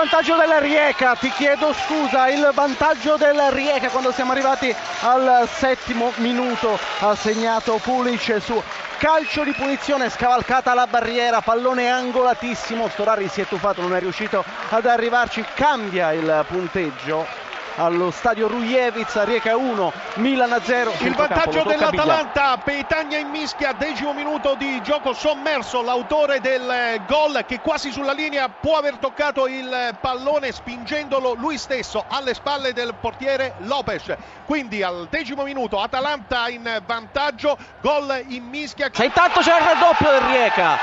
vantaggio della Rieca, ti chiedo scusa, il vantaggio della Rieca quando siamo arrivati al settimo minuto ha segnato Pulic su calcio di punizione, scavalcata la barriera, pallone angolatissimo, Storari si è tuffato, non è riuscito ad arrivarci, cambia il punteggio allo stadio Rujevic, Rieca 1, Milan 0. Il vantaggio dell'Atalanta, Petagna in mischia, decimo minuto di gioco sommerso, l'autore del gol che quasi sulla linea può aver toccato il pallone spingendolo lui stesso alle spalle del portiere Lopez. Quindi al decimo minuto Atalanta in vantaggio, gol in mischia. E intanto c'è il raddoppio del Rieca,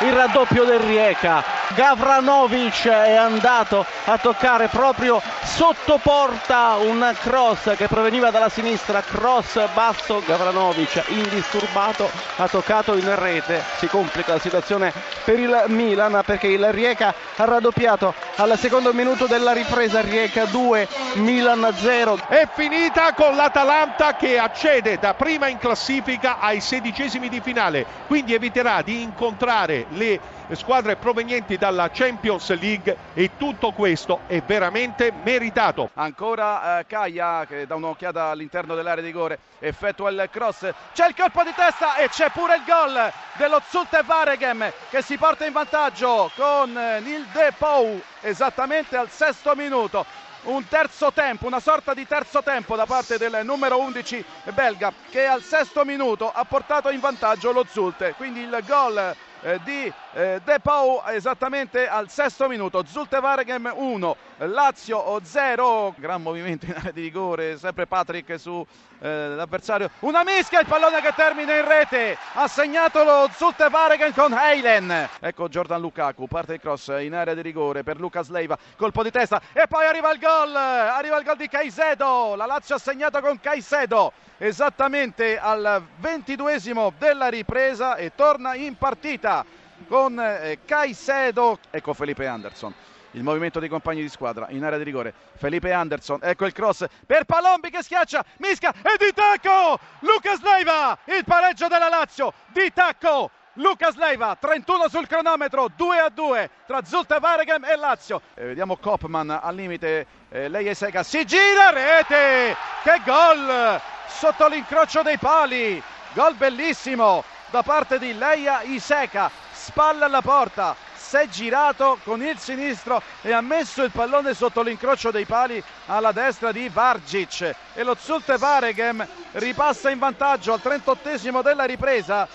il raddoppio del Rieca. Gavranovic è andato a toccare proprio sotto porta un cross che proveniva dalla sinistra, cross basso, Gavranovic indisturbato ha toccato in rete, si complica la situazione per il Milan perché il Rieca ha raddoppiato al secondo minuto della ripresa, Rieca 2, Milan 0. È finita con l'Atalanta che accede da prima in classifica ai sedicesimi di finale, quindi eviterà di incontrare le squadre provenienti dalla Champions League e tutto questo è veramente meritato. Ancora eh, Caia che dà un'occhiata all'interno dell'area di rigore, effettua il cross, c'è il colpo di testa e c'è pure il gol dello Zulte Varegem che si porta in vantaggio con eh, Nil De Pou esattamente al sesto minuto un terzo tempo, una sorta di terzo tempo da parte del numero 11 belga che al sesto minuto ha portato in vantaggio lo Zulte. Quindi il gol eh, di eh, De Pau esattamente al sesto minuto. Zulte Varegem 1, Lazio 0. Gran movimento in area di rigore, sempre Patrick su eh. Una mischia, il pallone che termina in rete. Ha segnato lo Zulte Varegem con Heilen. Ecco Jordan Lukaku, parte il cross in area di rigore per Lucas Leiva. Colpo di testa e poi arriva il gol. Arriva il gol di Caicedo. La Lazio ha segnato con Caicedo esattamente al ventiduesimo della ripresa e torna in partita con eh, Caicedo. Ecco Felipe Anderson. Il movimento dei compagni di squadra in area di rigore. Felipe Anderson, ecco il cross per Palombi che schiaccia, Misca e di tacco! Lucas Leiva, il pareggio della Lazio, di tacco! Lucas Leiva, 31 sul cronometro, 2 a 2 tra Zulte Varegem e Lazio. E vediamo Kopman al limite, eh, lei è Sega, si gira, rete! Che gol! Sotto l'incrocio dei pali, gol bellissimo da parte di Leia Iseka, spalla alla porta, si è girato con il sinistro e ha messo il pallone sotto l'incrocio dei pali alla destra di Vargic. E lo Zulte Varegem ripassa in vantaggio al 38 della ripresa